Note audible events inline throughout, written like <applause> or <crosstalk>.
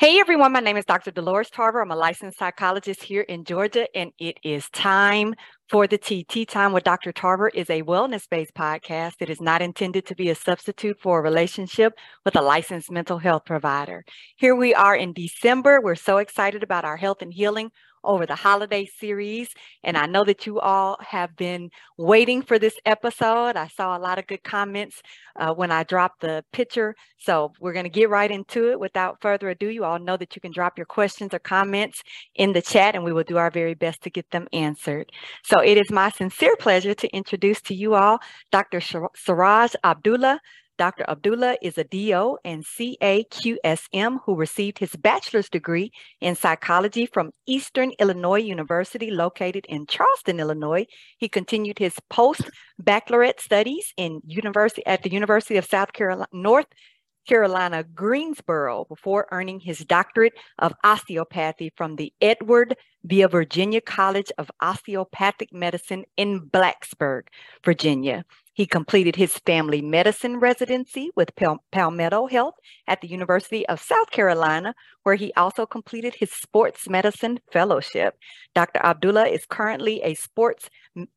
Hey everyone, my name is Dr. Dolores Tarver. I'm a licensed psychologist here in Georgia, and it is time for the Tea. Tea Time with Dr. Tarver is a wellness based podcast. It is not intended to be a substitute for a relationship with a licensed mental health provider. Here we are in December. We're so excited about our health and healing over the holiday series. And I know that you all have been waiting for this episode. I saw a lot of good comments uh, when I dropped the picture. So we're going to get right into it. Without further ado, you all know that you can drop your questions or comments in the chat and we will do our very best to get them answered. So it is my sincere pleasure to introduce to you all Dr. Siraj Abdullah, Dr. Abdullah is a DO and CAQSM who received his bachelor's degree in psychology from Eastern Illinois University, located in Charleston, Illinois. He continued his post-baccalaureate studies in university at the University of South Carolina, North Carolina, Greensboro, before earning his doctorate of osteopathy from the Edward Via Virginia College of Osteopathic Medicine in Blacksburg, Virginia. He completed his family medicine residency with Pal- Palmetto Health at the University of South Carolina, where he also completed his sports medicine fellowship. Dr. Abdullah is currently a sports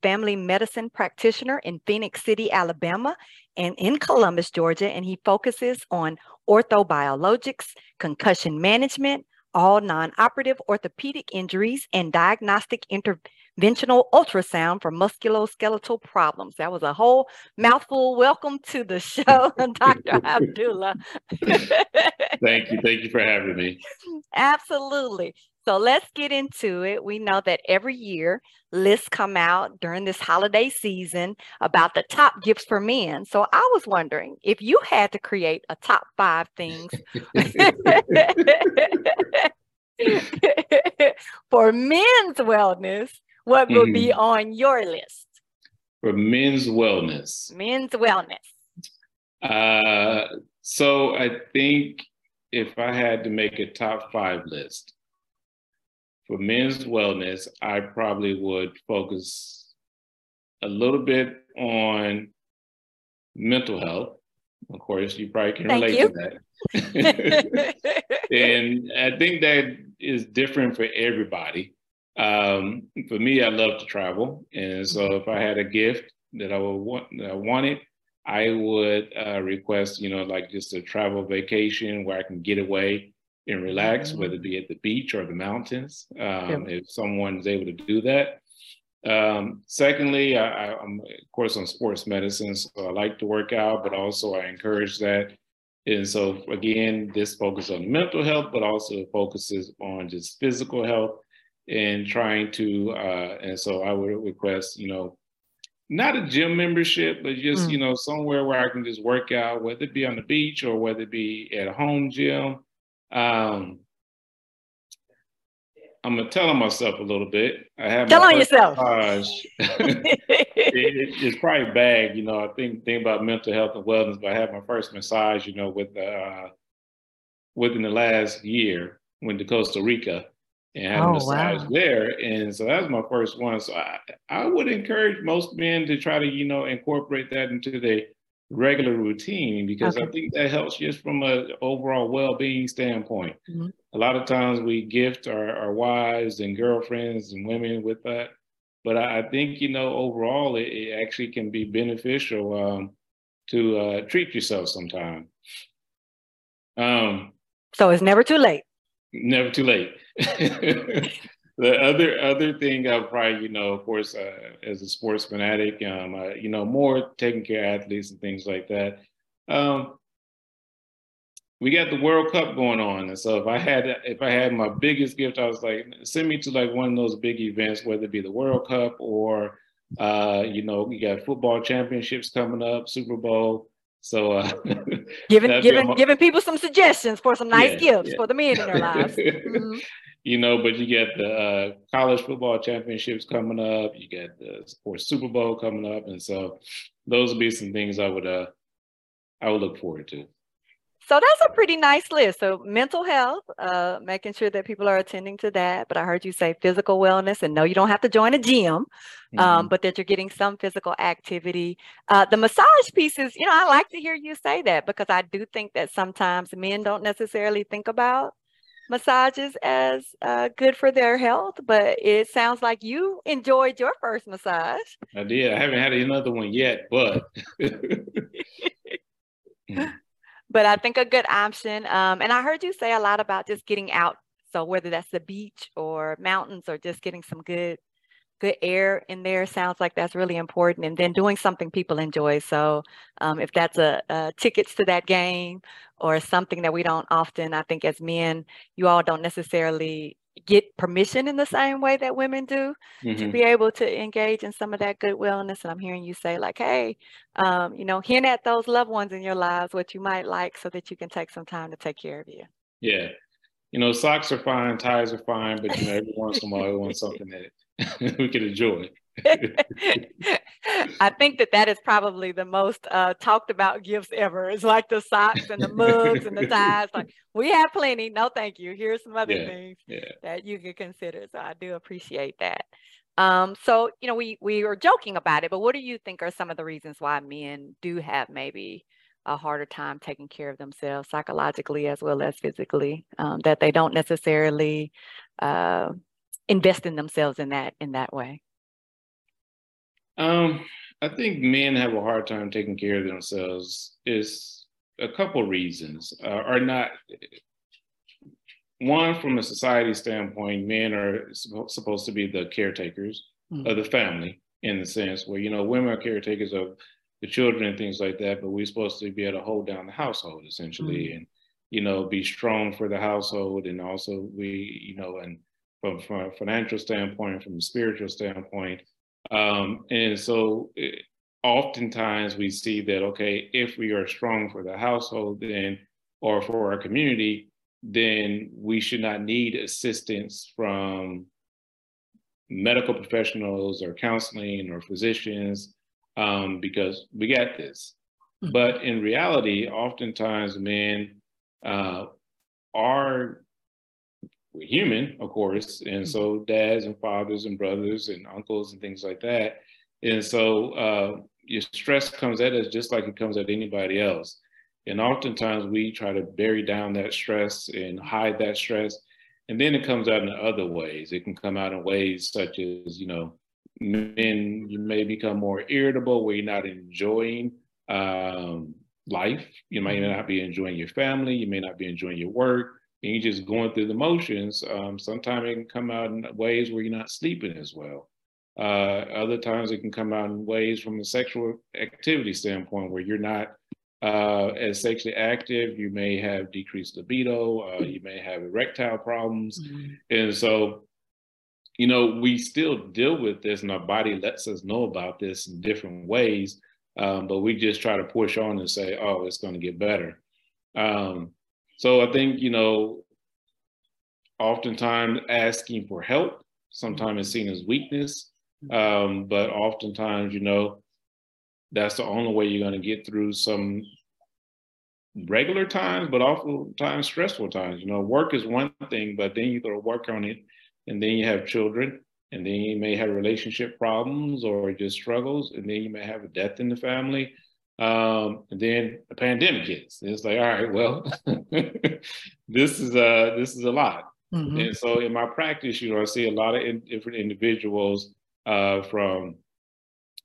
family medicine practitioner in Phenix City, Alabama, and in Columbus, Georgia, and he focuses on orthobiologics, concussion management, all non operative orthopedic injuries, and diagnostic intervention interventional ultrasound for musculoskeletal problems. That was a whole mouthful. Welcome to the show, <laughs> <laughs> Dr. Abdullah. Thank you. Thank you for having me. Absolutely. So let's get into it. We know that every year lists come out during this holiday season about the top gifts for men. So I was wondering if you had to create a top five things <laughs> for men's wellness, what will mm-hmm. be on your list? For men's wellness. Men's wellness. Uh, so I think if I had to make a top five list for men's wellness, I probably would focus a little bit on mental health. Of course, you probably can Thank relate you. to that. <laughs> and I think that is different for everybody. Um, for me, I love to travel, and so if I had a gift that I would want, that I wanted, I would uh, request, you know, like just a travel vacation where I can get away and relax, mm-hmm. whether it be at the beach or the mountains. Um, If someone's able to do that. Um, secondly, I, am of course on sports medicine, so I like to work out, but also I encourage that. And so again, this focuses on mental health, but also focuses on just physical health and trying to uh, and so I would request, you know, not a gym membership, but just mm. you know somewhere where I can just work out, whether it be on the beach or whether it be at a home gym. Um, I'm gonna tell on myself a little bit. I have tell on yourself. <laughs> it, it's probably bad, you know. I think think about mental health and wellness, but I had my first massage, you know, with uh, within the last year went to Costa Rica, and had oh, a massage wow. there. And so that was my first one. So I, I would encourage most men to try to, you know, incorporate that into their regular routine because okay. I think that helps just from an overall well-being standpoint. Mm-hmm. A lot of times we gift our, our wives and girlfriends and women with that. But I, I think, you know, overall it, it actually can be beneficial um, to uh, treat yourself sometime. Um, so it's never too late. Never too late. The other other thing I probably, you know, of course, uh, as a sports fanatic, um, you know, more taking care of athletes and things like that. Um, we got the World Cup going on, and so if I had if I had my biggest gift, I was like, send me to like one of those big events, whether it be the World Cup or uh, you know, you got football championships coming up, Super Bowl. So uh, <laughs> giving giving giving people some suggestions for some nice yeah, gifts yeah. for the men in their <laughs> lives. Mm-hmm. You know, but you get the uh, college football championships coming up. You get the sports Super Bowl coming up, and so those would be some things I would uh I would look forward to. So that's a pretty nice list. So mental health, uh, making sure that people are attending to that. But I heard you say physical wellness, and no, you don't have to join a gym, um, mm-hmm. but that you're getting some physical activity. Uh, the massage pieces, you know, I like to hear you say that because I do think that sometimes men don't necessarily think about massages as uh, good for their health, but it sounds like you enjoyed your first massage. I did. I haven't had another one yet, but. <laughs> <laughs> but I think a good option. Um, and I heard you say a lot about just getting out. So whether that's the beach or mountains or just getting some good good air in there sounds like that's really important and then doing something people enjoy so um, if that's a, a, tickets to that game or something that we don't often i think as men you all don't necessarily get permission in the same way that women do mm-hmm. to be able to engage in some of that good wellness and i'm hearing you say like hey um, you know hint at those loved ones in your lives what you might like so that you can take some time to take care of you yeah you know socks are fine ties are fine but you know every once in a while we want something that <laughs> we can enjoy. <laughs> I think that that is probably the most uh, talked about gifts ever. It's like the socks and the mugs and the ties. Like we have plenty. No, thank you. Here's some other yeah, things yeah. that you could consider. So I do appreciate that. Um, so you know, we we were joking about it, but what do you think are some of the reasons why men do have maybe a harder time taking care of themselves psychologically as well as physically? Um, that they don't necessarily uh, invest in themselves in that in that way? Um, I think men have a hard time taking care of themselves. Is a couple reasons uh, are not one from a society standpoint. Men are supposed to be the caretakers mm-hmm. of the family in the sense where you know women are caretakers of the children and things like that, but we're supposed to be able to hold down the household essentially mm-hmm. and you know be strong for the household and also we you know and from, from a financial standpoint, from a spiritual standpoint. Um, and so it, eh, oftentimes we see that, okay, if we are strong for the household, then, or for our community, then we should not need assistance from medical professionals or counseling or physicians um, because we got this. Mm-hmm. But in reality, oftentimes men uh, are we're human, of course, and so dads and fathers and brothers and uncles and things like that. And so uh, your stress comes at us just like it comes at anybody else. And oftentimes we try to bury down that stress and hide that stress. And then it comes out in other ways. It can come out in ways such as, you know, men, you may become more irritable where you're not enjoying um, life. You may mm-hmm. not be enjoying your family. You may not be enjoying your work and you're just going through the motions, um, sometimes it can come out in ways where you're not sleeping as well. Uh, other times it can come out in ways from a sexual activity standpoint where you're not uh, as sexually active. You may have decreased libido. Uh, you may have erectile problems, mm-hmm. and so you know we still deal with this, and our body lets us know about this in different ways. Um, but we just try to push on and say, "Oh, it's going to get better." Um, so I think, you know, oftentimes asking for help sometimes is seen as weakness. Um, but oftentimes, you know, that's the only way you're going to get through some regular times, but oftentimes stressful times. You know, work is one thing, but then you got to work on it, and then you have children, and then you may have relationship problems or just struggles, and then you may have a death in the family, um, and then the pandemic hits. And it's like, all right, well, <laughs> this is a this is a lot. Mm-hmm. And so in my practice, you know, I see a lot of in, different individuals uh, from,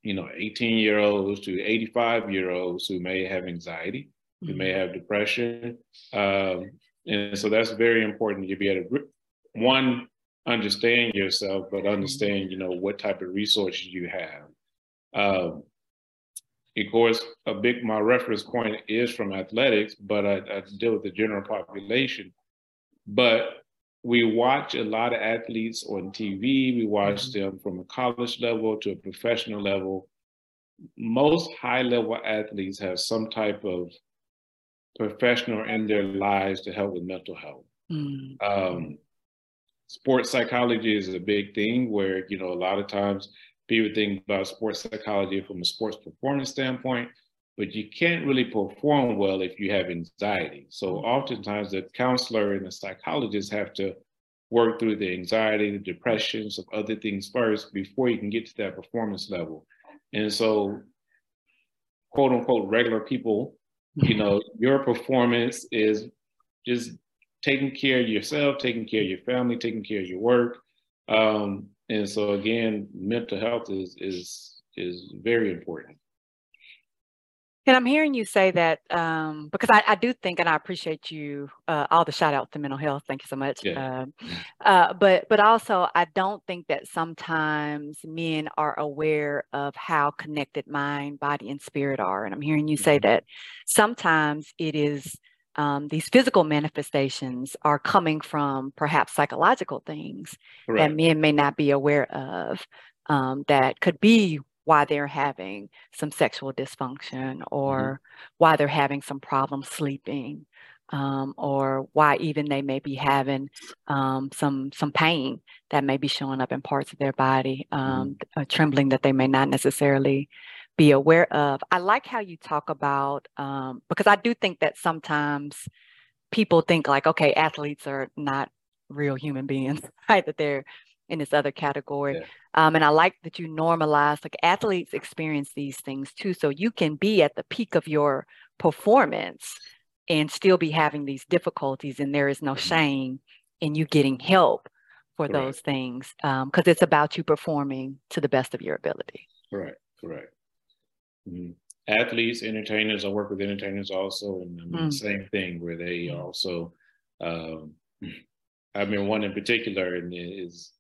you know, 18 year olds to 85 year olds who may have anxiety, mm-hmm. who may mm-hmm. have depression. Um, and so that's very important. You be able to, one, understand yourself, but understand, you know, what type of resources you have. Um, of course, a big my reference point is from athletics, but I, I deal with the general population. But we watch a lot of athletes on TV. We watch mm-hmm. them from a college level to a professional level. Most high level athletes have some type of professional in their lives to help with mental health. Mm-hmm. Um, sports psychology is a big thing where, you know, a lot of times people think about sports psychology from a sports performance standpoint, but you can't really perform well if you have anxiety. So oftentimes the counselor and the psychologist have to work through the anxiety, the depressions of other things first before you can get to that performance level. And so quote unquote regular people, you know, your performance is just taking care of yourself, taking care of your family, taking care of your work. Um, and so again, mental health is is is very important. And I'm hearing you say that um, because I, I, do think, and I appreciate you uh, all the shout out to mental health. Thank you so much. Yeah. Uh, uh, but but also, I don't think that sometimes men are aware of how connected mind, body, and spirit are. And I'm hearing you say mm-hmm. that sometimes it is um, these physical manifestations are coming from perhaps psychological things that men may not be aware of. Um, that could be why they're having some sexual dysfunction or mm-hmm. why they're having some problem sleeping um, or why even they may be having um, some some pain that may be showing up in parts of their body, um, mm-hmm. trembling that they may not necessarily be aware of. I like how you talk about um, because I do think that sometimes people think like, okay, athletes are not real human beings, <laughs> right? That they're in this other category. Yeah. Um, and I like that you normalize, like athletes experience these things too. So you can be at the peak of your performance and still be having these difficulties, and there is no mm-hmm. shame in you getting help for correct. those things because um, it's about you performing to the best of your ability. Right, correct. Mm-hmm. Athletes, entertainers, I work with entertainers also, and I mean, mm. same thing where they mm. also. Um, I mean, one in particular, and is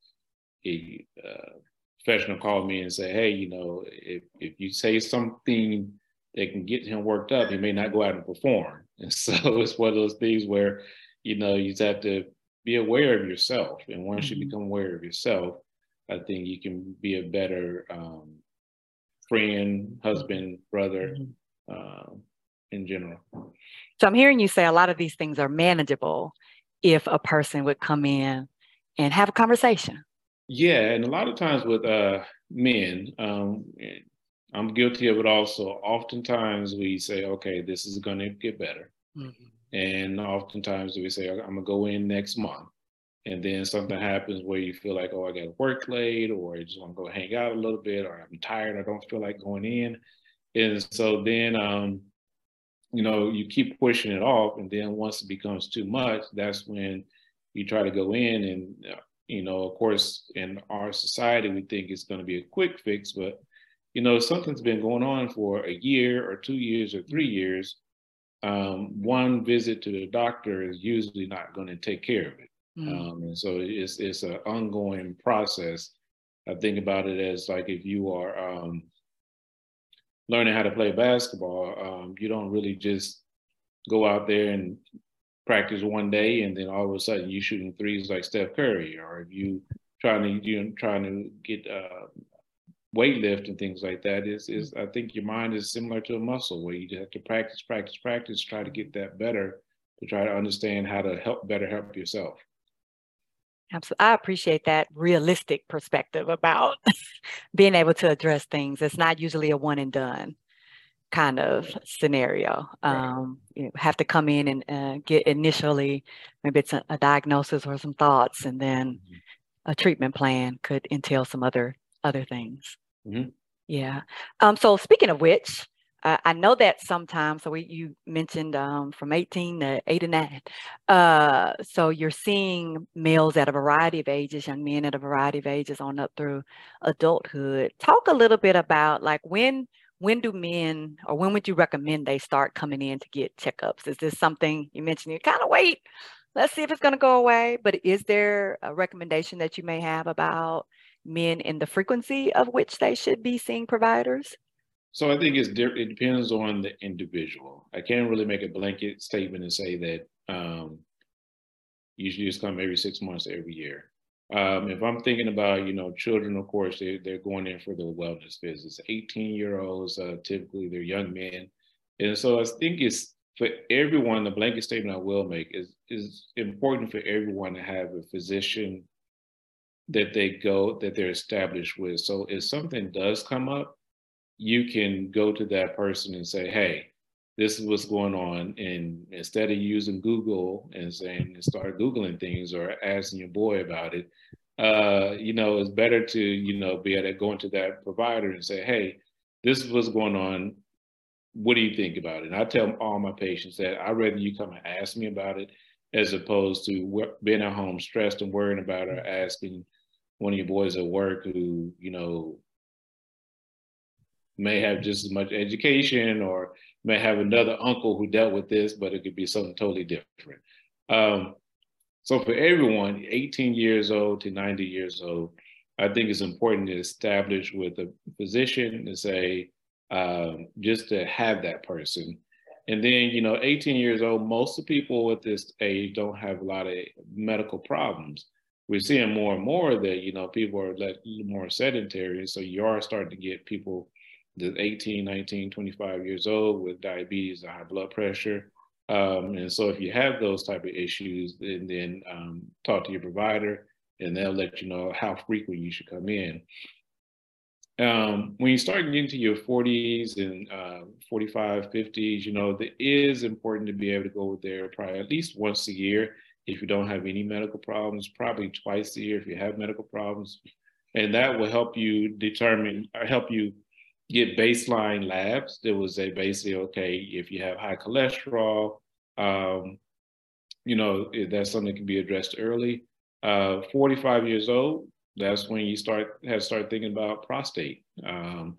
a uh, professional called me and said, "Hey, you know, if if you say something that can get him worked up, he may not go out and perform." <laughs> And so it's one of those things where, you know, you just have to be aware of yourself, and once mm-hmm. you become aware of yourself, I think you can be a better um, friend, husband, brother, uh, in general. So I'm hearing you say a lot of these things are manageable if a person would come in and have a conversation. Yeah, and a lot of times with uh, men, um, I'm guilty of it also. Oftentimes we say, okay, this is going to get better. Mm-hmm. And oftentimes we say, I'm going to go in next month. And then something happens where you feel like, oh, I got to work late, or I just want to go hang out a little bit, or I'm tired, I don't feel like going in. And so then, um, you know, you keep pushing it off. And then once it becomes too much, that's when you try to go in and uh, you know, of course, in our society, we think it's going to be a quick fix, but you know, something's been going on for a year or two years or three years. Um, one visit to the doctor is usually not going to take care of it, mm. um, and so it's it's an ongoing process. I think about it as like if you are um, learning how to play basketball, um, you don't really just go out there and practice one day and then all of a sudden you shooting threes like Steph Curry, or if you trying to you know, trying to get uh, weight lift and things like that is is I think your mind is similar to a muscle where you just have to practice, practice, practice, try to get that better to try to understand how to help better help yourself. Absolutely. I appreciate that realistic perspective about <laughs> being able to address things. It's not usually a one and done kind of scenario. Um, you have to come in and uh, get initially, maybe it's a, a, diagnosis or some thoughts, and then mm-hmm. a treatment plan could entail some other other things. Mm-hmm. Yeah. Um, so speaking of which, uh, I know that sometimes. So we, you mentioned um, from 18 to 89. Uh, so you're seeing males at a variety of ages, young men at a variety of ages, on up through adulthood. Talk a little bit about like when when do men or when would you recommend they start coming in to get checkups? Is this something you mentioned you kind of wait, let's see if it's going to go away, but is there a recommendation that you may have about men in the frequency of which they should be seeing providers? So I think it depends on the individual. I can't really make a blanket statement and say that um, you should just come every six months, every year. Um, if I'm thinking about, you know, children, of course, they, they're going in for the wellness visits. 18 year olds, uh, typically they're young men. And so I think it's for everyone, the blanket statement I will make is, is important for everyone to have a physician that they go, that they're established with. So if something does come up, you can go to that person and say, hey, this is what's going on. And instead of using Google and saying, and start Googling things or asking your boy about it, uh, you know, it's better to, you know, be able to go into that provider and say, hey, this is what's going on. What do you think about it? And I tell all my patients that I'd rather you come and ask me about it as opposed to being at home stressed and worrying about or asking one of your boys at work who, you know, may have just as much education or may have another uncle who dealt with this, but it could be something totally different. Um, so for everyone, 18 years old to 90 years old, I think it's important to establish with a physician to say, um, just to have that person. And then, you know, 18 years old, most of people at this age don't have a lot of medical problems. We're seeing more and more that, you know, people are more sedentary. So you are starting to get people that's 18, 19, 25 years old with diabetes or high blood pressure. Um, and so if you have those type of issues, then, then um, talk to your provider and they'll let you know how frequent you should come in. Um, when you start getting to your 40s and uh, 45, 50s, you know, it is important to be able to go there probably at least once a year if you don't have any medical problems, probably twice a year if you have medical problems. And that will help you determine, or help you get baseline labs. There was a basically, okay, if you have high cholesterol, um, you know, that's something that can be addressed early. Uh, 45 years old, that's when you start have start thinking about prostate. Um,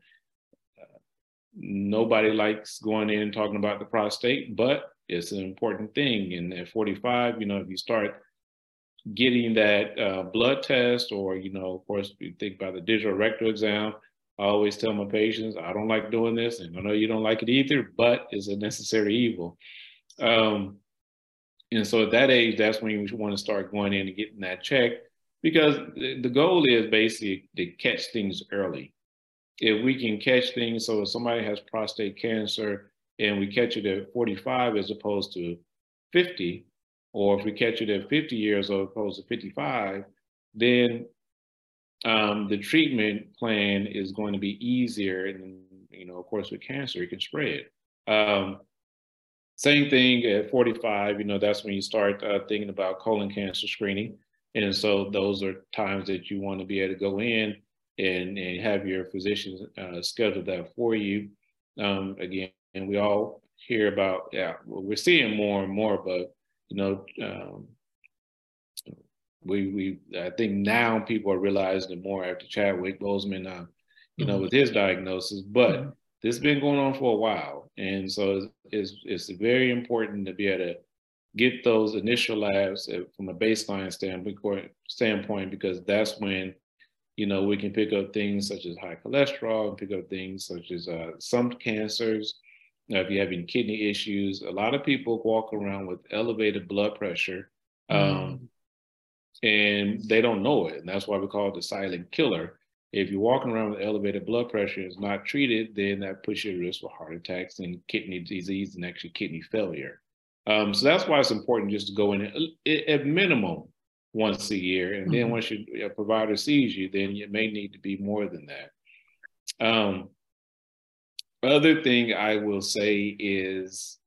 nobody likes going in and talking about the prostate, but it's an important thing. And at 45, you know, if you start getting that uh, blood test, or you know, of course, you think about the digital rectal exam. I always tell my patients, I don't like doing this, and I know you don't like it either, but it's a necessary evil. Um, and so at that age, that's when you want to start going in and getting that check because the goal is basically to catch things early. If we can catch things, so if somebody has prostate cancer and we catch it at 45 as opposed to 50, or if we catch it at 50 years as opposed to 55, then um, the treatment plan is going to be easier. And, you know, of course, with cancer, it can spread. Um, same thing at 45, you know, that's when you start uh, thinking about colon cancer screening. And so those are times that you want to be able to go in and, and have your physician uh, schedule that for you. Um, again, and we all hear about, yeah, we're seeing more and more, but, you know, um, we, we, I think now people are realizing it more after Chadwick Boseman, uh, you mm-hmm. know, with his diagnosis, but mm-hmm. this has been going on for a while. And so it's, it's, it's very important to be able to get those initial labs from a baseline standpoint, standpoint because that's when you know we can pick up things such as high cholesterol and pick up things such as uh, some cancers now, if you're having kidney issues a lot of people walk around with elevated blood pressure um, mm. And they don't know it and that's why we call it the silent killer if you're walking around with elevated blood pressure and it's not treated then that puts you at risk for heart attacks and kidney disease and actually kidney failure um, so that's why it's important just to go in at minimum once a year. And then mm-hmm. once your provider sees you, then it may need to be more than that. Um, other thing I will say is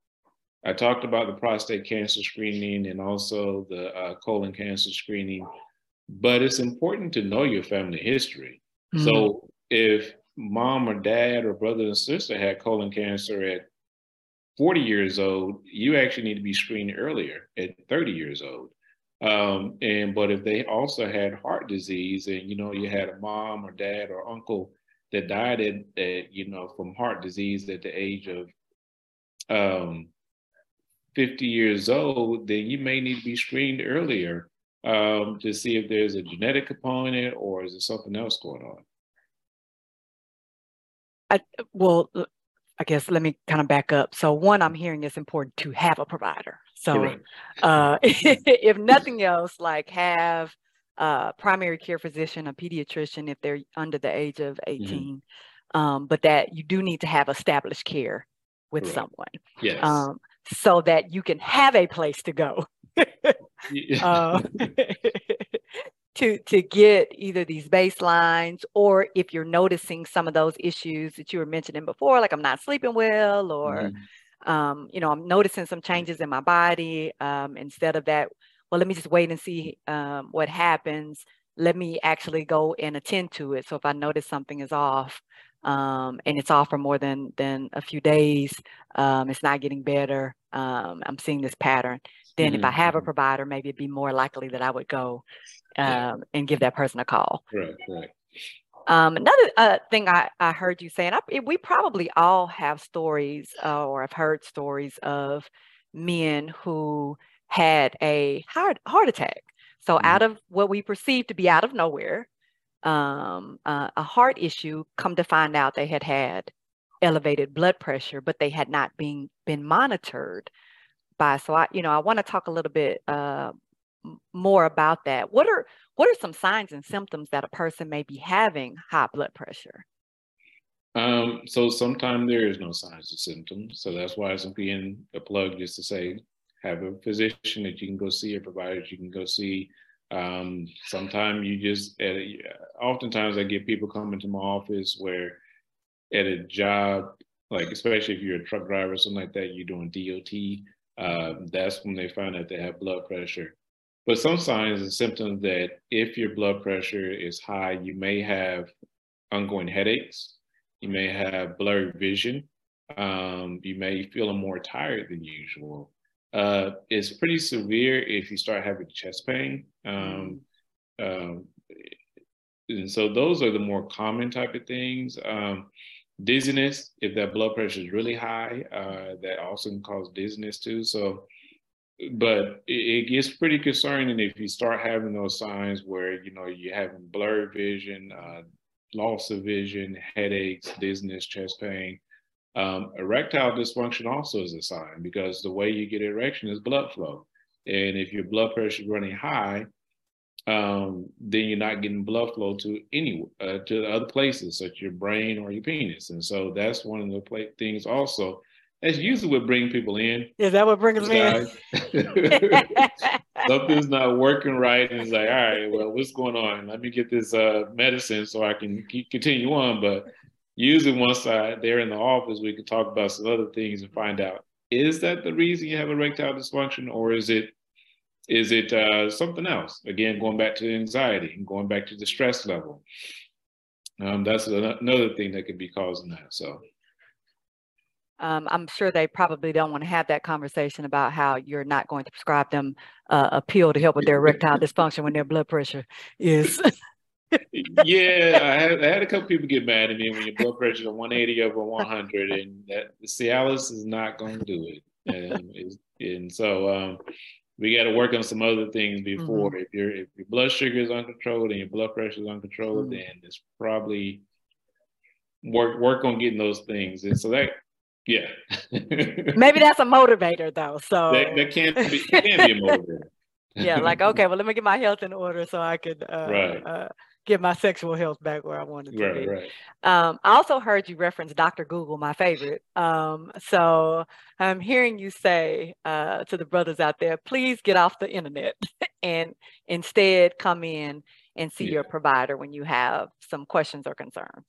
I talked about the prostate cancer screening and also the uh, colon cancer screening, but it's important to know your family history. Mm-hmm. So if mom or dad or brother and sister had colon cancer at 40 years old, you actually need to be screened earlier at 30 years old. Um, and but if they also had heart disease and you know you had a mom or dad or uncle that died at, at you know from heart disease at the age of um, 50 years old, then you may need to be screened earlier um, to see if there's a genetic component or is there something else going on. I, well, I guess let me kind of back up. So one, I'm hearing it's important to have a provider. So uh, <laughs> if nothing else, like have a primary care physician, a pediatrician, if they're under the age of mm-hmm. 18, mm-hmm. um, but that you do need to have established care with someone. Yes. Um, so that you can have a place to go. um, <laughs> <laughs> to to get either these baselines or if you're noticing some of those issues that you were mentioning before like i'm not sleeping well or mm-hmm. um, you know i'm noticing some changes in my body um, instead of that well let me just wait and see um, what happens let me actually go and attend to it so if i notice something is off um, and it's off for more than than a few days um, it's not getting better um, i'm seeing this pattern then mm-hmm. if I have a mm-hmm. provider, maybe it'd be more likely that I would go um, and give that person a call. Right, right. Um, another uh, thing I, I heard you saying, I, we probably all have stories uh, or have heard stories of men who had a heart, heart attack. So mm-hmm. out of what we perceive to be out of nowhere, um, uh, a heart issue, come to find out they had had elevated blood pressure, but they had not been been monitored by. So I, you know, I want to talk a little bit uh, more about that. What are what are some signs and symptoms that a person may be having high blood pressure? Um, so sometimes there is no signs or symptoms. So that's why it's being a plug just to say have a physician that you can go see, a provider that you can go see. Um, sometimes you just, at a, oftentimes I get people coming to my office where at a job, like especially if you're a truck driver or something like that, you're doing DOT, uh, that's when they find out they have blood pressure. But some signs and symptoms that if your blood pressure is high, you may have ongoing headaches, you may have blurred vision, um, you may feel more tired than usual. Uh, it's pretty severe if you start having chest pain. Um, um, and so those are the more common type of things. Um, dizziness, if that blood pressure is really high, uh, that also can cause dizziness too. So, but it, it, gets pretty concerning if you start having those signs where you know you're having blurred vision, uh, loss of vision, headaches, dizziness, chest pain. Um, erectile dysfunction also is a sign because the way you get erection is blood flow. And if your blood pressure is running high, um, then you're not getting blood flow to any uh, to other places, such your brain or your penis. And so that's one of the pl- things also. That's usually what brings people in. Is that what brings me in? <laughs> Something's not working right, and it's like, all right, well, what's going on? Let me get this uh, medicine so I can keep, continue on. But usually once I, they're in the office, we can talk about some other things and find out, is that the reason you have erectile dysfunction or is it is it uh, something else? Again, going back to anxiety and going back to the stress level. Um, that's another thing that could be causing that. So. Um, I'm sure they probably don't want to have that conversation about how you're not going to prescribe them uh, a pill to help with their erectile dysfunction when their blood pressure is <laughs> yeah, I had, I had a couple people get mad at me when your blood pressure is 180 over 100, and that the Cialis is not going to do it. And, and so um, we got to work on some other things before. Mm-hmm. If your if your blood sugar is uncontrolled and your blood pressure is uncontrolled, mm-hmm. then it's probably work work on getting those things. And so that yeah. <laughs> Maybe that's a motivator though. So that, that can be can be a motivator. yeah, like okay, <laughs> well let me get my health in order so I could uh, right. Uh, get my sexual health back where I wanted to right, be. Right. Um, I also heard you reference Dr. Google, my favorite. Um, so I'm hearing you say uh, to the brothers out there, please get off the internet <laughs> and instead come in and see yeah. your provider when you have some questions or concerns.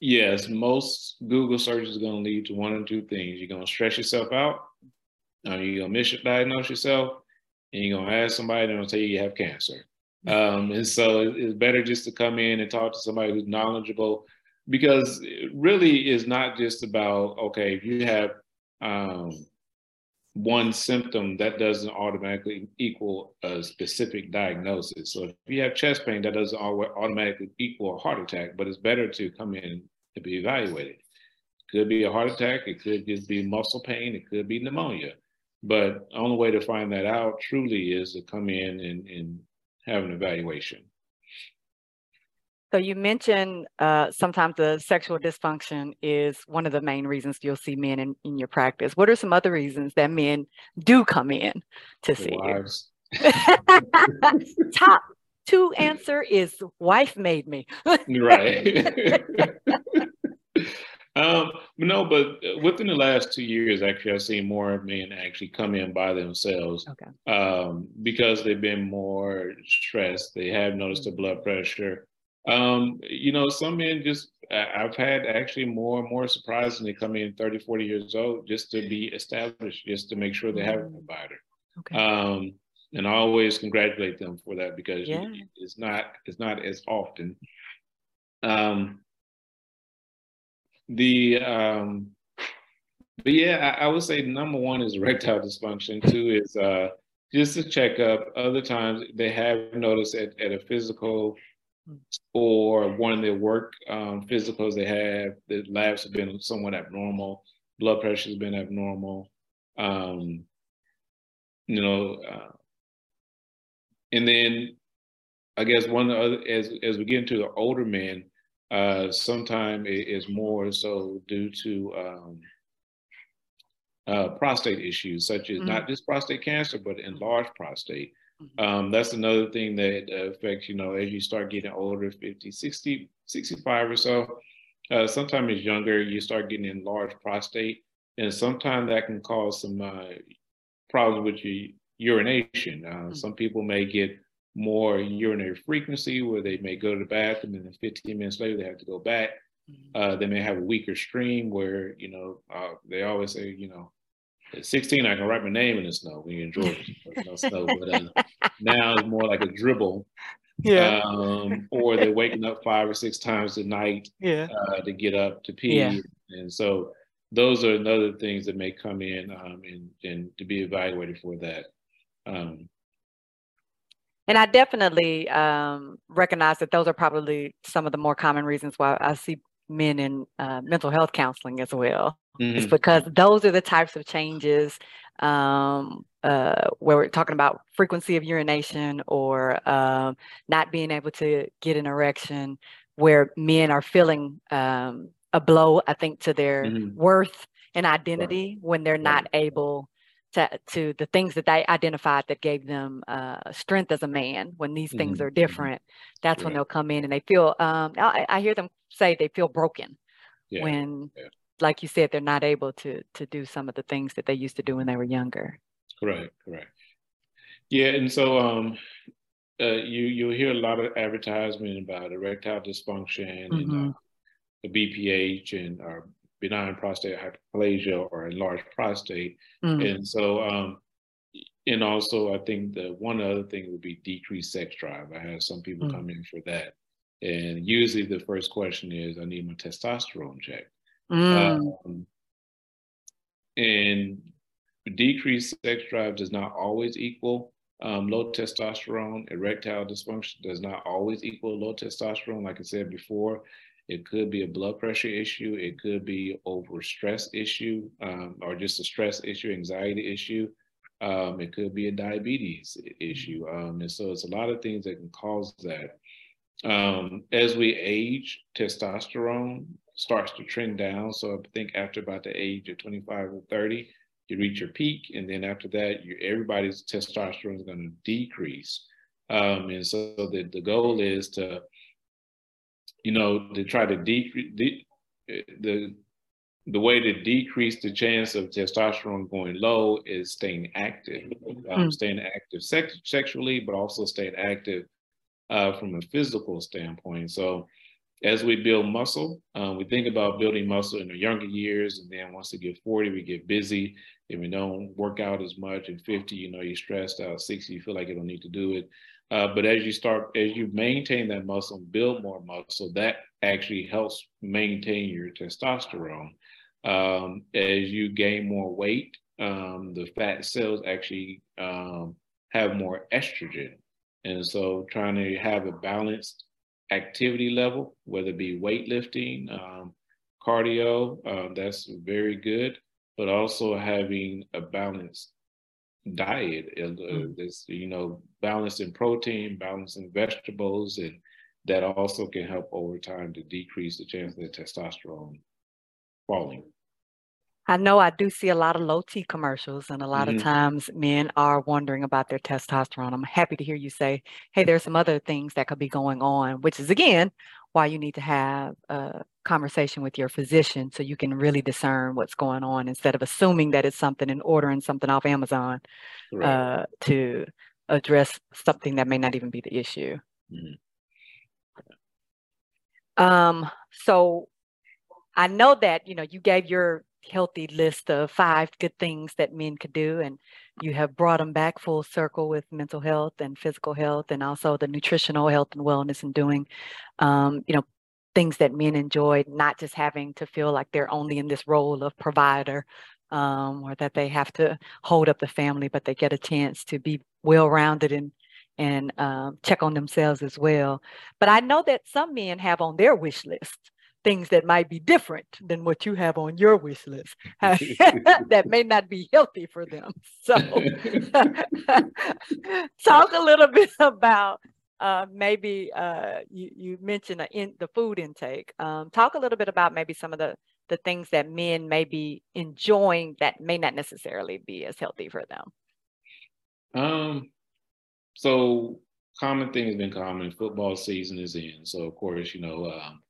Yes, most Google searches are going to lead to one or two things. You're going to stress yourself out, or you're going to misdiagnose yourself, and you're going to ask somebody, and they'll tell you you have cancer. Um, and so it's better just to come in and talk to somebody who's knowledgeable because it really is not just about, okay, if you have um, one symptom, that doesn't automatically equal a specific diagnosis. So if you have chest pain, that doesn't automatically equal a heart attack, but it's better to come in to be evaluated. Could be a heart attack, it could just be muscle pain, it could be pneumonia. But only way to find that out truly is to come in and, and have an evaluation. So you mentioned uh, sometimes the sexual dysfunction is one of the main reasons you'll see men in, in your practice. What are some other reasons that men do come in to see Wives. you? <laughs> Top two answer is wife made me. right. <laughs> Um, no, but uh, within the last two years, actually, I've seen more men actually come in by themselves okay. um, because they've been more stressed. They have noticed the blood pressure. Um, you know, some men just, I've had actually more and more surprisingly come in 30, 40 years old just to be established, just to make sure they have a mm. provider. Okay. Um, and I always congratulate them for that because yeah. it's not it's not as often. Um, the um, but yeah, I, I, would say number one is <laughs> erectile dysfunction. Two is uh, just a checkup. Other times they have noticed at, at a physical or one of their work um, physicals they have, the labs have been somewhat abnormal, blood pressure has been abnormal. Um, you know, uh, and then I guess one of the other, as, as we get into the older men, uh, sometimes it is more so due to um, uh, prostate issues, such as mm-hmm. not just prostate cancer, but enlarged prostate. Mm-hmm. Um, that's another thing that affects, you know, as you start getting older, 50, 60, 65 or so, uh, sometimes as younger, you start getting enlarged prostate. And sometimes that can cause some uh, problems with your urination. Uh, mm-hmm. Some people may get more urinary frequency where they may go to the bathroom and then 15 minutes later they have to go back. Mm-hmm. Uh, they may have a weaker stream where, you know, uh, they always say, you know, at 16, I can write my name in the snow when you're in Georgia. no <laughs> snow, but uh, now it's more like a dribble. Yeah. Um, or they're waking up five or six times a night yeah. Uh, to get up to pee. Yeah. And so those are another things that may come in um, and, and to be evaluated for that. Um, and I definitely um, recognize that those are probably some of the more common reasons why I see men in uh, mental health counseling as well. Mm-hmm. It's because those are the types of changes um, uh, where we're talking about frequency of urination or um, not being able to get an erection, where men are feeling um, a blow, I think, to their mm-hmm. worth and identity right. when they're not right. able to, to the things that they identified that gave them uh, strength as a man when these things mm-hmm. are mm-hmm. different that's when they'll come in and they feel um, I, I, hear them say they feel broken yeah. when yeah. like you said they're not able to to do some of the things that they used to do when they were younger correct correct yeah and so um uh, you you'll hear a lot of advertisement about erectile dysfunction mm-hmm. and uh, the BPH and or benign prostate hyperplasia or enlarged prostate. Mm-hmm. And so, um, and also, I think the one other thing would be decreased sex drive. I have some people mm-hmm. come in for that. And usually the first question is, I need my testosterone checked. Mm. Um, and decreased sex drive does not always equal um, low testosterone. Erectile dysfunction does not always equal low testosterone. Like I said before, it could be a blood pressure issue. It could be over stress issue um, or just a stress issue, anxiety issue. Um, it could be a diabetes issue. Um, and so it's a lot of things that can cause that. Um, as we age, testosterone starts to trend down. So I think after about the age of 25 or 30, you reach your peak. And then after that, you, everybody's testosterone is going to decrease. Um, and so the, the goal is to you know, to try to decrease de- the the way to decrease the chance of testosterone going low is staying active, um, mm. staying active sex- sexually, but also staying active uh, from a physical standpoint. So, as we build muscle, um, we think about building muscle in the younger years, and then once we get 40, we get busy and we don't work out as much. And 50, you know, you're stressed out. 60, you feel like you don't need to do it. Uh, but as you start, as you maintain that muscle and build more muscle, that actually helps maintain your testosterone. Um, as you gain more weight, um, the fat cells actually um, have more estrogen. And so trying to have a balanced activity level, whether it be weightlifting, um, cardio, uh, that's very good, but also having a balanced diet. Mm. This, you know, balancing protein, balancing vegetables, and that also can help over time to decrease the chance of the testosterone falling. I know I do see a lot of low T commercials, and a lot mm-hmm. of times men are wondering about their testosterone. I'm happy to hear you say, hey, there's some other things that could be going on, which is again why you need to have a conversation with your physician so you can really discern what's going on instead of assuming that it's something and ordering something off Amazon right. uh, to address something that may not even be the issue. Mm-hmm. Um, so I know that you know you gave your healthy list of five good things that men could do and you have brought them back full circle with mental health and physical health and also the nutritional health and wellness and doing um, you know things that men enjoy, not just having to feel like they're only in this role of provider um, or that they have to hold up the family, but they get a chance to be well-rounded and and um, check on themselves as well. But I know that some men have on their wish list things that might be different than what you have on your wish list <laughs> <laughs> that may not be healthy for them. <laughs> So, talk a little bit about uh, maybe uh, you, you mentioned in, the food intake. Um, talk a little bit about maybe some of the, the things that men may be enjoying that may not necessarily be as healthy for them. Um, so common thing has been common. Football season is in, so of course you know um,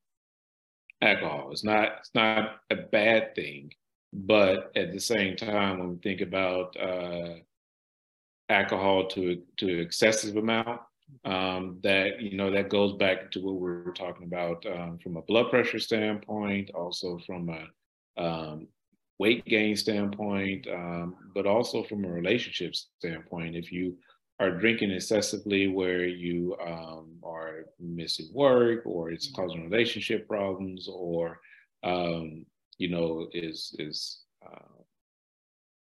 alcohol. It's not it's not a bad thing, but at the same time, when we think about uh, alcohol to to excessive amount, um, that you know that goes back to what we were talking about um, from a blood pressure standpoint, also from a um, weight gain standpoint, um, but also from a relationship standpoint. If you are drinking excessively where you um, are missing work or it's mm-hmm. causing relationship problems or um, you know is is uh,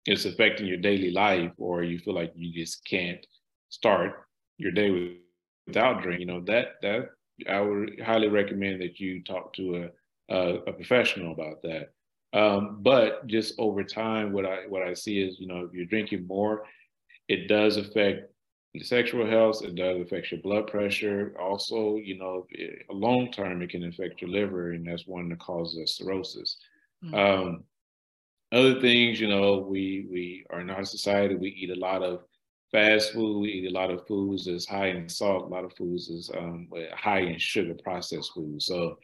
it's affecting your daily life or you feel like you just can't start your day without drink you know that that i would highly recommend that you talk to a, a, a professional about that um, but just over time what i what i see is you know if you're drinking more it does affect sexual health, it does affect your blood pressure. Also, you know, it, long term, it can affect your liver, and that's one that causes cirrhosis. Mm-hmm. Um, other things, you know, we we are in our society, we eat a lot of fast food, we eat a lot of foods that's high in salt, a lot of foods is um, high in sugar, processed foods. So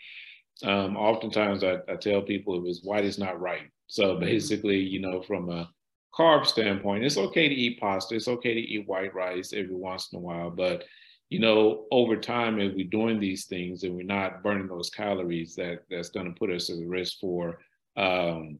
um, oftentimes I, I tell people if it's white, it's not right. So mm-hmm. basically, you know, from a carb standpoint, it's okay to eat pasta. It's okay to eat white rice every once in a while. But, you know, over time, if we're doing these things and we're not burning those calories, that that's going to put us at risk for um,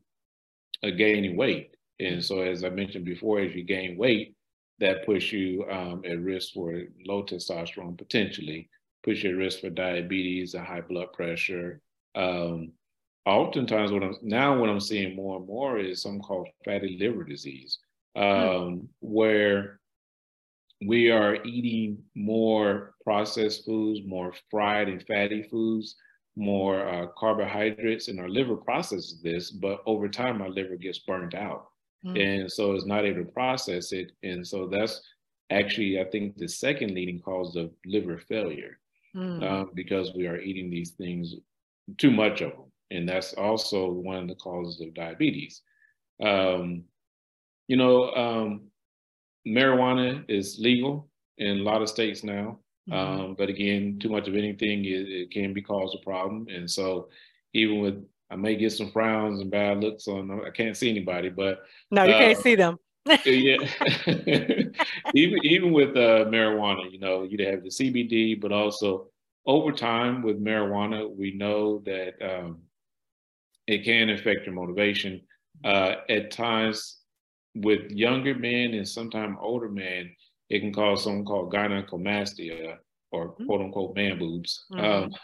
a gaining weight. And so, as I mentioned before, as you gain weight, that puts you um, at risk for low testosterone potentially, puts you at risk for diabetes and high blood pressure. Um, oftentimes what I'm now what I'm seeing more and more is something called fatty liver disease, hmm. um, mm. where we are eating more processed foods, more fried and fatty foods, more uh, carbohydrates, and our liver processes this, but over time our liver gets burned out. Mm. And so it's not able to process it. And so that's actually, I think, the second leading cause of liver failure mm. um, because we are eating these things, too much of them and that's also one of the causes of diabetes. Um, you know, um, marijuana is legal in a lot of states now, mm-hmm. um, but again, too much of anything it, it, can be cause a problem. And so, even with I may get some frowns and bad looks on. I can't see anybody, but no, you uh, can't see them. yeah, <laughs> <laughs> even even with uh, marijuana, you know, you'd have the CBD, but also over time with marijuana, we know that um, it can affect your motivation. Uh, at times, with younger men and sometimes older men, it can cause something called gynecomastia or mm-hmm. quote unquote man boobs. Mm-hmm. Um,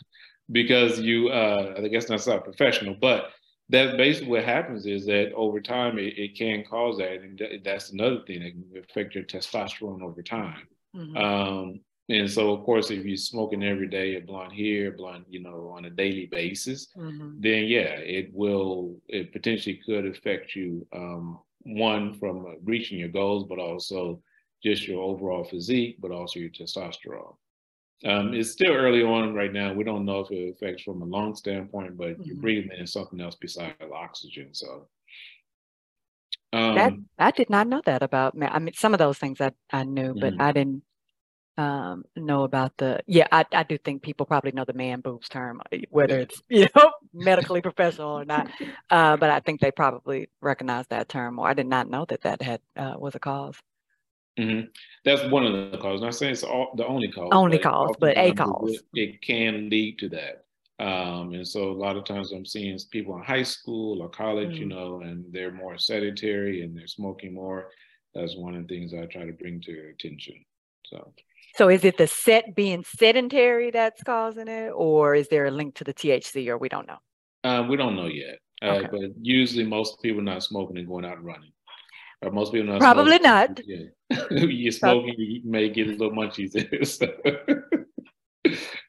because you, uh, I guess that's not professional, but that's basically what happens is that over time it, it can cause that. And th- that's another thing that can affect your testosterone over time. Mm-hmm. Um, and so, of course, if you're smoking every day a blunt here, a blunt, you know, on a daily basis, mm-hmm. then yeah, it will, it potentially could affect you, um, one, from reaching your goals, but also just your overall physique, but also your testosterone. Um, it's still early on right now. We don't know if it affects from a lung standpoint, but mm-hmm. you're breathing in something else besides oxygen. So, um, that I did not know that about me. I mean, some of those things I, I knew, but mm-hmm. I didn't um, know about the yeah I, I do think people probably know the man boobs term uh, whether it's <laughs> you know medically <laughs> professional or not uh, but i think they probably recognize that term or i did not know that that had uh, was a cause. Mm-hmm. that's one of the causes. Not saying it's all, the only cause only cause but a cause. it, can lead to that. Um, and so a lot of times i'm seeing people in high school or college mm. you know and they're more sedentary and they're smoking more. That's one of the things i try to bring to your attention So. So is it the set being sedentary that's causing it, or is there a link to the THC, or we don't know? Uh, we don't know yet. Uh, okay. But usually, most people not smoking and going out and running. Or most people not probably smoking. not. <laughs> Yeah, <laughs> you're smoking, you may get a little munchies. <laughs>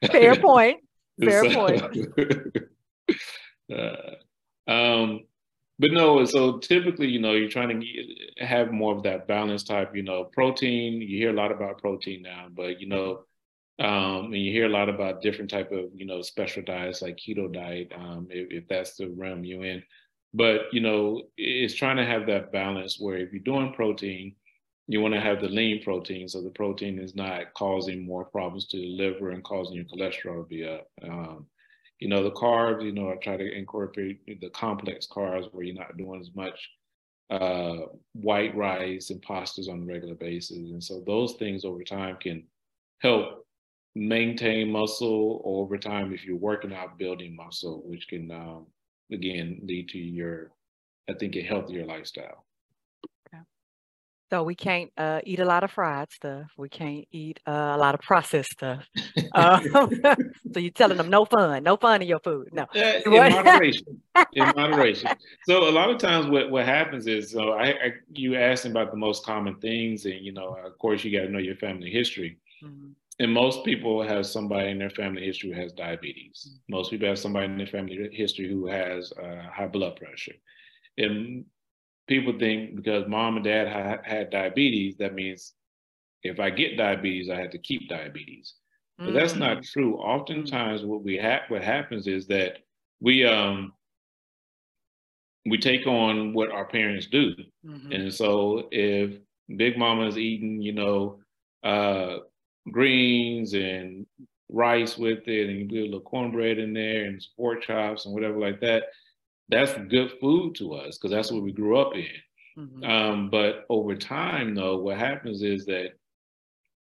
Fair point. Fair so, point. uh, um, but no, so typically, you know, you're trying to have more of that balance type, you know, protein. You hear a lot about protein now, but you know, um, and you hear a lot about different type of, you know, special diets like keto diet, um, if, if that's the realm you're in. But you know, it's trying to have that balance where if you're doing protein, you want to have the lean protein, so the protein is not causing more problems to the liver and causing your cholesterol to be up. Um, you know, the carbs, you know, I try to incorporate the complex carbs where you're not doing as much uh, white rice and pastas on a regular basis. And so those things over time can help maintain muscle over time if you're working out building muscle, which can, um, again, lead to your, I think, a healthier lifestyle. So we can't uh, eat a lot of fried stuff. We can't eat uh, a lot of processed stuff. Uh, <laughs> <laughs> so you're telling them no fun, no fun in your food. No, uh, in moderation. in <laughs> moderation. So a lot of times, what what happens is, so I, I you asking about the most common things, and you know, of course, you got to know your family history. Mm-hmm. And most people have somebody in their family history who has diabetes. Mm-hmm. Most people have somebody in their family history who has uh, high blood pressure. And people think because mom and dad ha- had diabetes, that means if I get diabetes, I have to keep diabetes. But mm. that's not mm. true. Oftentimes, what we have, what happens is that we um we take on what our parents do, mm-hmm. and so if Big Mama is eating, you know, uh, greens and rice with it, and you put a little cornbread in there and pork chops and whatever like that, that's good food to us because that's what we grew up in. Mm-hmm. Um, but over time, though, what happens is that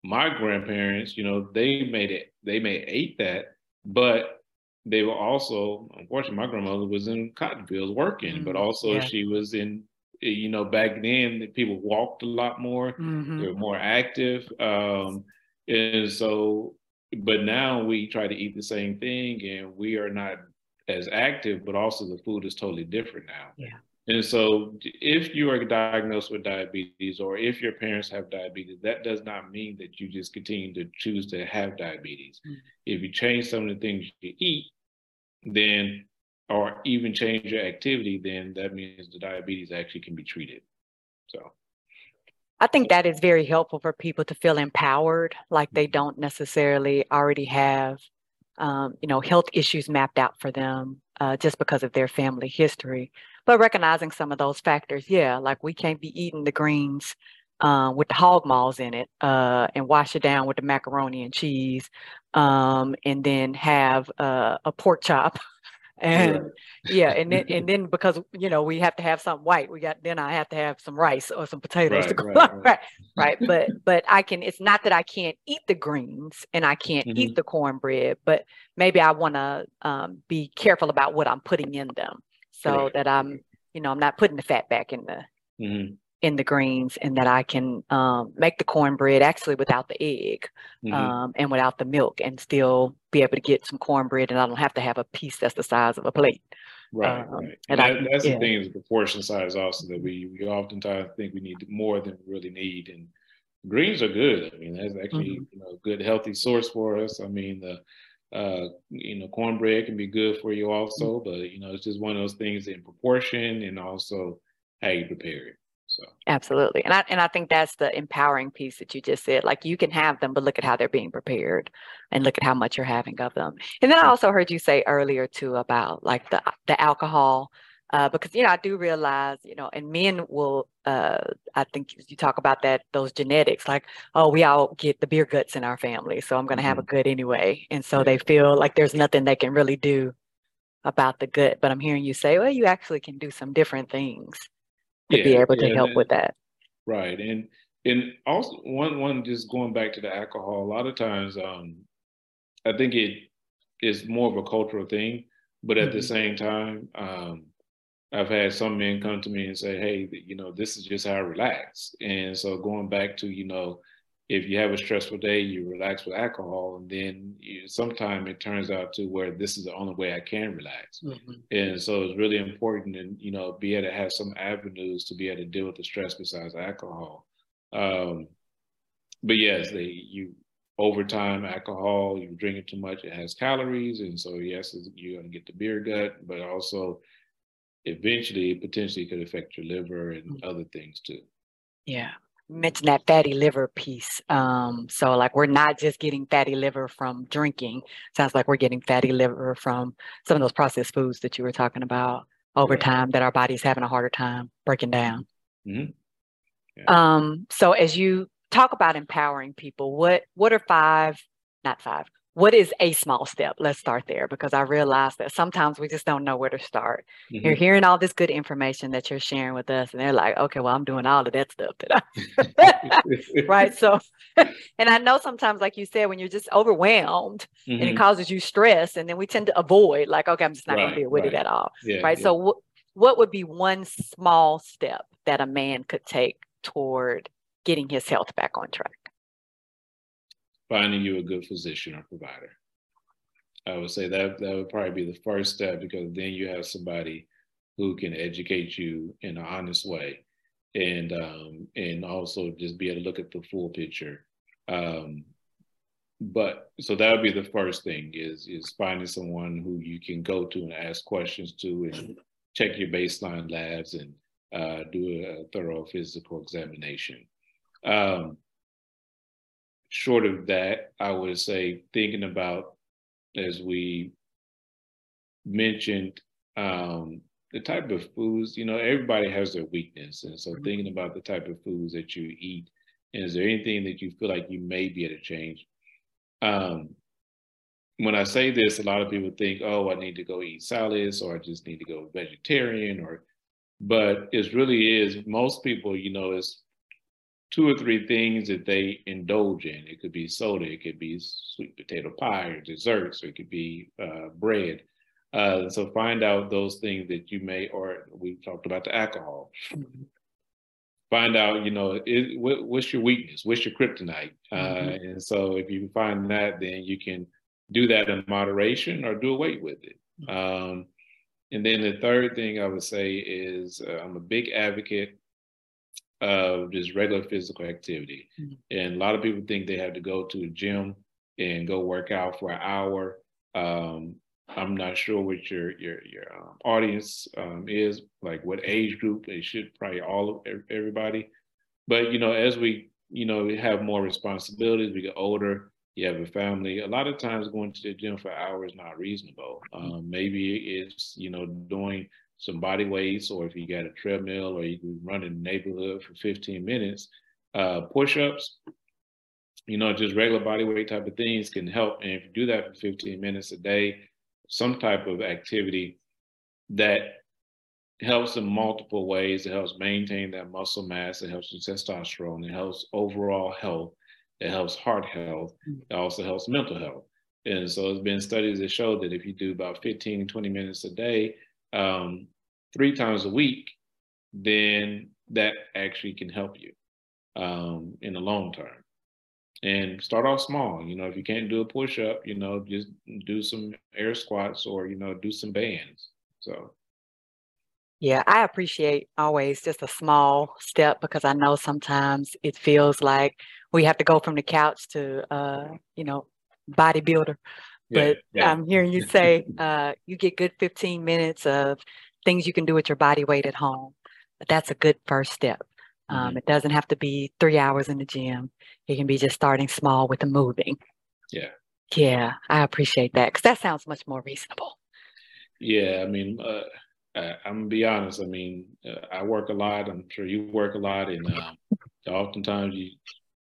my grandparents, you know, they made it, they may ate that, but they were also, unfortunately, my grandmother was in cotton fields working, mm-hmm. but also yeah. she was in, you know, back then people walked a lot more, mm-hmm. they were more active. Um, and so, but now we try to eat the same thing and we are not as active, but also the food is totally different now. Yeah. And so, if you are diagnosed with diabetes or if your parents have diabetes, that does not mean that you just continue to choose to have diabetes. Mm-hmm. If you change some of the things you eat, then, or even change your activity, then that means the diabetes actually can be treated. So, I think that is very helpful for people to feel empowered, like they don't necessarily already have um, you know, health issues mapped out for them uh, just because of their family history. But recognizing some of those factors, yeah, like we can't be eating the greens uh, with the hog maws in it uh, and wash it down with the macaroni and cheese um, and then have uh, a pork chop <laughs> and yeah and then and then because you know we have to have something white we got then i have to have some rice or some potatoes right, to go right, right. <laughs> right but but i can it's not that i can't eat the greens and i can't mm-hmm. eat the cornbread but maybe i want to um, be careful about what i'm putting in them so right. that i'm you know i'm not putting the fat back in the mm-hmm in the greens and that I can um, make the cornbread actually without the egg mm-hmm. um, and without the milk and still be able to get some cornbread and I don't have to have a piece that's the size of a plate. Right, um, right. And, that, I, that's yeah. the thing is the portion size also that we, we oftentimes think we need more than we really need. And greens are good. I mean, that's actually, mm-hmm. you know, a good healthy source for us. I mean, the, uh, you know, cornbread can be good for you also, mm-hmm. but, you know, it's just one of those things in proportion and also how you prepare it. So absolutely. And I and I think that's the empowering piece that you just said. Like you can have them, but look at how they're being prepared and look at how much you're having of them. And then I also heard you say earlier too about like the the alcohol. Uh, because you know I do realize you know and men will uh, I think you talk about that those genetics like oh we all get the beer guts in our family so I'm going to mm-hmm. have a mm-hmm. gut anyway and so they feel like there's nothing they can really do about the gut but I'm hearing you say well you actually can do some different things to yeah, be able to help with that. Right. And and also one one just going back to the alcohol, a lot of times um I think it is more of a cultural thing, but at mm-hmm. the same time, um I've had some men come to me and say, "Hey, you know, this is just how I relax." And so going back to, you know, if you have a stressful day, you relax with alcohol, and then you, sometime it turns out to where this is the only way I can relax. Mm-hmm. And so it's really important, and you know, be able to have some avenues to be able to deal with the stress besides alcohol. Um, but yes, they you over time, alcohol, you drink it too much, it has calories, and so yes, you're going to get the beer gut, but also eventually, potentially, could affect your liver and mm-hmm. other things too. Yeah mentioned that fatty liver piece. Um, so like we're not just getting fatty liver from drinking. Sounds like we're getting fatty liver from some of those processed foods that you were talking about over yeah. time that our body's having a harder time breaking down. Mm-hmm. Yeah. Um, so as you talk about empowering people, what what are five, not five, what is a small step? Let's start there because I realize that sometimes we just don't know where to start. Mm-hmm. You're hearing all this good information that you're sharing with us, and they're like, okay, well, I'm doing all of that stuff that <laughs> I right. <laughs> So, <laughs> and I know sometimes, like you said, when you're just overwhelmed mm-hmm. and it mm-hmm. causes you stress, and then we tend to avoid, like, okay, I'm just not right, going to deal with right. it at all. Yeah, right. Yeah. So, w- what would be one small step that a man could take toward getting his health back on track? Finding you a good physician or provider. I would say that that would probably be the first step because then you have somebody who can educate you in an honest way, and um, and also just be able to look at the full picture. Um, but so that would be the first thing is is finding someone who you can go to and ask questions to and check your baseline labs and uh, do a thorough physical examination. Um, short of that, I would say thinking about as we mentioned um, the type of foods, you know, everybody has their weakness. And so mm-hmm. thinking about the type of foods that you eat, and is there anything that you feel like you may be able to change? Um, when I say this, a lot of people think, oh, I need to go eat salads or I just need to go vegetarian or, but it really is most people, you know, it's two or three things that they indulge in. It could be soda, it could be sweet potato pie or desserts, or it could be uh, bread. Uh, so find out those things that you may, or we talked about the alcohol. Mm-hmm. Find out, you know, it, what, what's your weakness? What's your kryptonite? Uh, mm-hmm. and so if you find that, then you can do that in moderation or do away with it. Mm-hmm. Um, and then the third thing I would say is uh, I'm a big advocate of just regular physical activity. Mm-hmm. And a lot of people think they have to go to a gym and go work out for an hour. Um, I'm not sure what your your your um, audience um, is, like what age group. They should probably all of everybody. But you know, as we you know we have more responsibilities, we get older. You have a family. A lot of times, going to the gym for hours not reasonable. Mm-hmm. Um, maybe it's you know doing some body weights, or if you got a treadmill, or you can run in the neighborhood for 15 minutes, uh, push-ups, you know, just regular body weight type of things can help. And if you do that for 15 minutes a day, some type of activity that helps in multiple ways. It helps maintain that muscle mass. It helps with testosterone. It helps overall health. It helps heart health. It also helps mental health. And so there's been studies that show that if you do about 15, 20 minutes a day, um, three times a week, then that actually can help you um, in the long term. And start off small. You know, if you can't do a push up, you know, just do some air squats or, you know, do some bands. So. Yeah, I appreciate always just a small step because I know sometimes it feels like we have to go from the couch to, uh, you know, bodybuilder but yeah. I'm hearing you say uh, you get good 15 minutes of things you can do with your body weight at home. But that's a good first step. Um, mm-hmm. It doesn't have to be three hours in the gym. It can be just starting small with the moving. Yeah. Yeah, I appreciate that because that sounds much more reasonable. Yeah, I mean, uh, I, am gonna be honest. I mean, uh, I work a lot. I'm sure you work a lot, and um, oftentimes you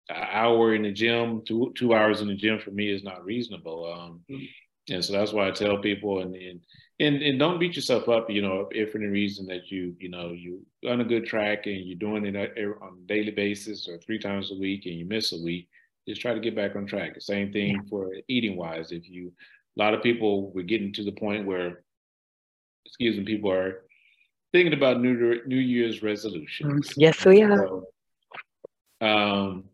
an hour in the gym, two two hours in the gym for me is not reasonable. Um, mm-hmm. and so that's why I tell people and, and and and don't beat yourself up. You know, if for any reason that you you know you on a good track and you're doing it on a daily basis or three times a week and you miss a week, just try to get back on track. The same thing yeah. for eating wise. If you a lot of people we're getting to the point where excuse me, people are thinking about new New Year's resolutions. Yes, we are. So, um,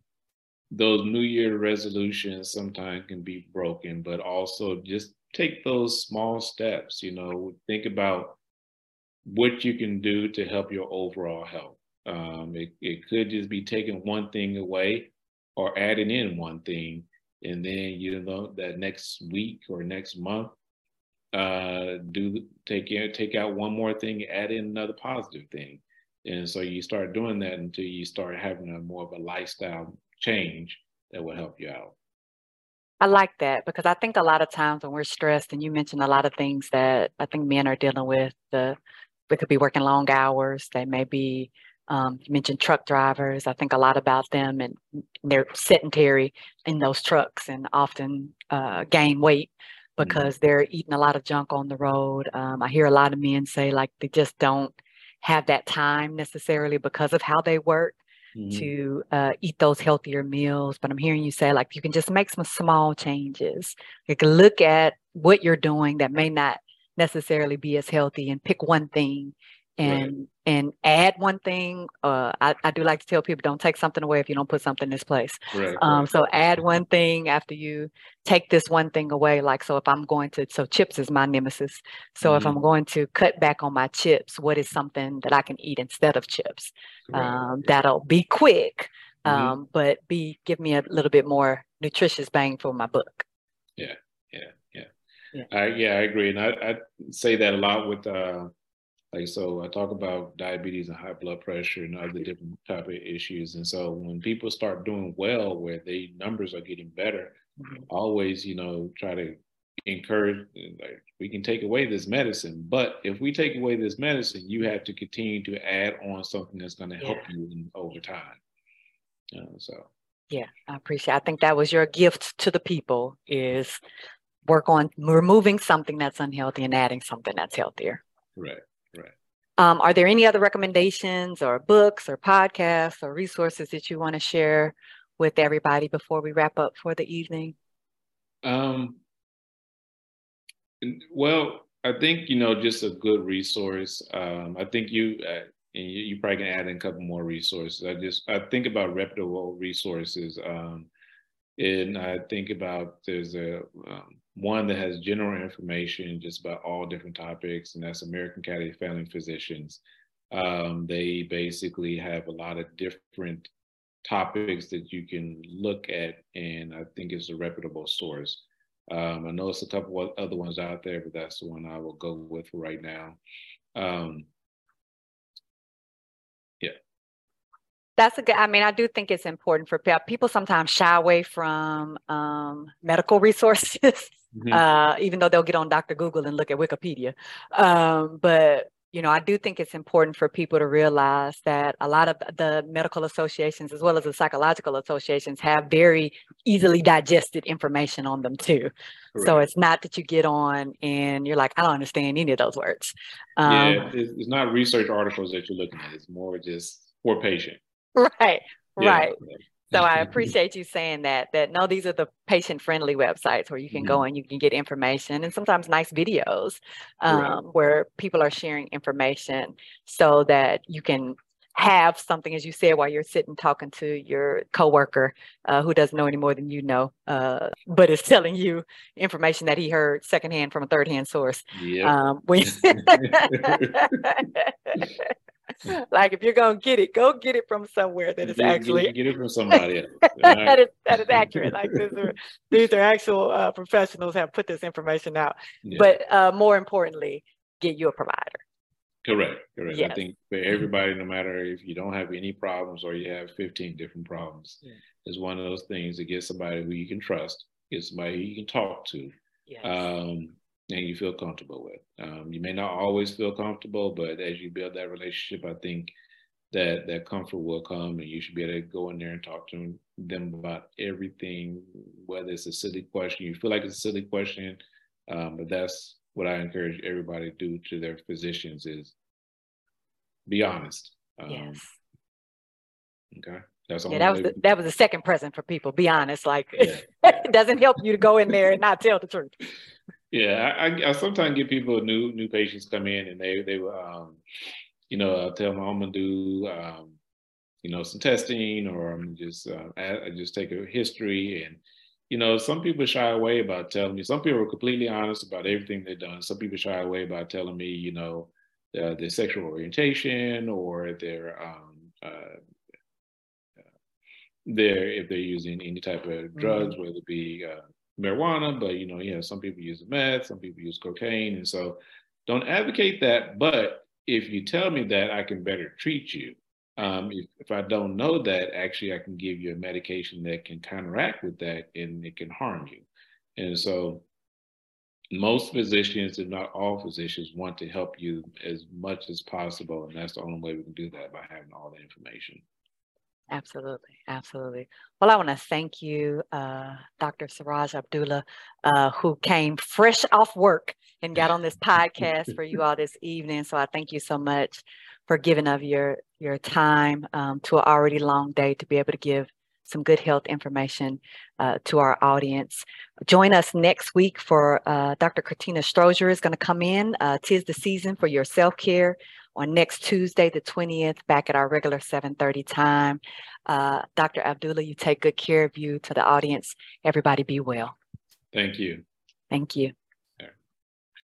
those New Year resolutions sometimes can be broken, but also just take those small steps. You know, think about what you can do to help your overall health. Um, it, it could just be taking one thing away or adding in one thing. And then, you know, that next week or next month, uh, do take take out one more thing, add in another positive thing. And so you start doing that until you start having a more of a lifestyle change that will help you out. I like that because I think a lot of times when we're stressed, and you mentioned a lot of things that I think men are dealing with, the they could be working long hours, they may be um, you mentioned truck drivers. I think a lot about them and they're sedentary in those trucks and often uh, gain weight mm-hmm. because mm-hmm. they're eating a lot of junk on the road. Um, I hear a lot of men say like they just don't have that time necessarily because of how they work mm-hmm. to uh, eat those healthier meals. But I'm hearing you say like you can just make some small changes. Can look at what you're doing that may not necessarily be as healthy and pick one thing and right. and add one thing. Uh, I, I do like to tell people don't take something away if you don't put something in its place. Right, um, right. So add one thing after you take this one thing away. Like so, if I'm going to so chips is my nemesis. So mm-hmm. if I'm going to cut back on my chips, what is something that I can eat instead of chips? Um, that'll be quick, mm-hmm. um, but be give me a little bit more nutritious bang for my buck. Yeah, yeah, yeah. Yeah, I, yeah, I agree, and I, I say that a lot with. Uh, like so, I talk about diabetes and high blood pressure and other different type of issues. And so when people start doing well, where they numbers are getting better, mm-hmm. always you know try to encourage like we can take away this medicine, but if we take away this medicine, you have to continue to add on something that's going to help yeah. you in, over time. Uh, so yeah, I appreciate. I think that was your gift to the people is work on removing something that's unhealthy and adding something that's healthier. Right. Right. Um, are there any other recommendations or books or podcasts or resources that you want to share with everybody before we wrap up for the evening? Um, well, I think you know just a good resource. Um, I think you uh, and you, you, probably can add in a couple more resources. I just I think about reputable resources, um, and I think about there's a um, one that has general information just about all different topics, and that's American Academy of Family Physicians. Um, they basically have a lot of different topics that you can look at, and I think it's a reputable source. Um, I know it's a couple of other ones out there, but that's the one I will go with right now. Um, yeah. that's a good i mean i do think it's important for people sometimes shy away from um, medical resources <laughs> mm-hmm. uh, even though they'll get on dr google and look at wikipedia um, but you know i do think it's important for people to realize that a lot of the medical associations as well as the psychological associations have very easily digested information on them too Correct. so it's not that you get on and you're like i don't understand any of those words um, yeah it's, it's not research articles that you're looking at it's more just for patient <laughs> right, right. So I appreciate you saying that, that no, these are the patient friendly websites where you can mm-hmm. go and you can get information and sometimes nice videos um, right. where people are sharing information so that you can have something, as you said, while you're sitting talking to your coworker uh, who doesn't know any more than you know, uh, but is telling you information that he heard secondhand from a third hand source. Yeah. Um, when <laughs> <laughs> <laughs> like if you're gonna get it, go get it from somewhere that is get, actually get, get, it from somebody else. <laughs> that is that is accurate. Like these are <laughs> these are actual uh, professionals have put this information out. Yeah. But uh, more importantly, get you a provider. Correct, correct. Yes. I think for everybody, no matter if you don't have any problems or you have 15 different problems, yeah. it's one of those things to get somebody who you can trust, get somebody who you can talk to. Yes. Um, and you feel comfortable with. Um, you may not always feel comfortable, but as you build that relationship, I think that that comfort will come, and you should be able to go in there and talk to them about everything, whether it's a silly question, you feel like it's a silly question, um, but that's what I encourage everybody to do to their physicians is be honest. Um, yes. Okay. That's yeah, that was the, that was the second present for people. Be honest, like yeah. <laughs> it doesn't help you to go in there and not tell the truth. Yeah, I, I, sometimes get people new new patients come in and they they um, you know, I'll tell them I'm gonna do um, you know, some testing, or I'm just uh, I, I just take a history and you know, some people shy away about telling me. Some people are completely honest about everything they've done. Some people shy away about telling me, you know, uh, their sexual orientation or their um, uh, their if they're using any type of drugs, mm-hmm. whether it be uh, marijuana, but you know, yeah, some people use meth, some people use cocaine, and so don't advocate that. But if you tell me that, I can better treat you. Um, if, if I don't know that, actually, I can give you a medication that can counteract with that, and it can harm you. And so, most physicians, if not all physicians, want to help you as much as possible, and that's the only way we can do that by having all the information. Absolutely, absolutely. Well, I want to thank you, uh, Dr. Siraj Abdullah, uh, who came fresh off work and got on this podcast for you all this evening. So I thank you so much for giving of your your time um, to an already long day to be able to give some good health information uh, to our audience. Join us next week for uh, Dr. Katina Strozier is going to come in. Uh, tis the season for your self-care on next Tuesday, the 20th, back at our regular 7.30 time. Uh, Dr. Abdullah, you take good care of you to the audience. Everybody be well. Thank you. Thank you.